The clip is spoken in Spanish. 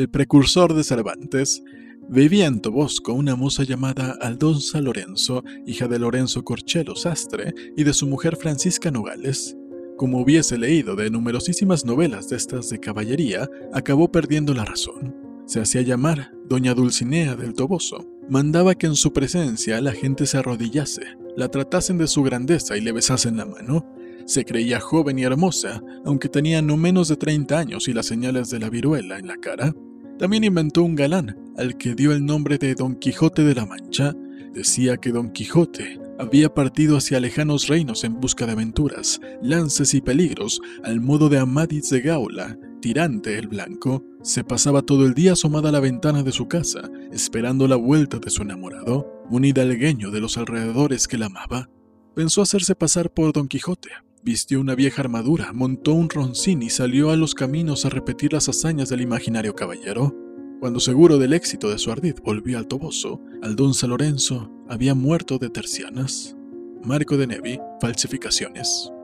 el precursor de Cervantes, vivía en Tobosco una moza llamada Aldonza Lorenzo, hija de Lorenzo Corchelo Sastre y de su mujer Francisca Nogales. Como hubiese leído de numerosísimas novelas de estas de caballería, acabó perdiendo la razón. Se hacía llamar Doña Dulcinea del Toboso. Mandaba que en su presencia la gente se arrodillase, la tratasen de su grandeza y le besasen la mano. Se creía joven y hermosa, aunque tenía no menos de 30 años y las señales de la viruela en la cara. También inventó un galán, al que dio el nombre de Don Quijote de la Mancha. Decía que Don Quijote había partido hacia lejanos reinos en busca de aventuras, lances y peligros, al modo de Amadis de Gaula, tirante el blanco, se pasaba todo el día asomada a la ventana de su casa, esperando la vuelta de su enamorado, un hidalgueño de los alrededores que la amaba. Pensó hacerse pasar por Don Quijote, Vistió una vieja armadura, montó un roncín y salió a los caminos a repetir las hazañas del imaginario caballero. Cuando seguro del éxito de su ardid volvió al Toboso, Aldonza Lorenzo había muerto de tercianas. Marco de Nevi, falsificaciones.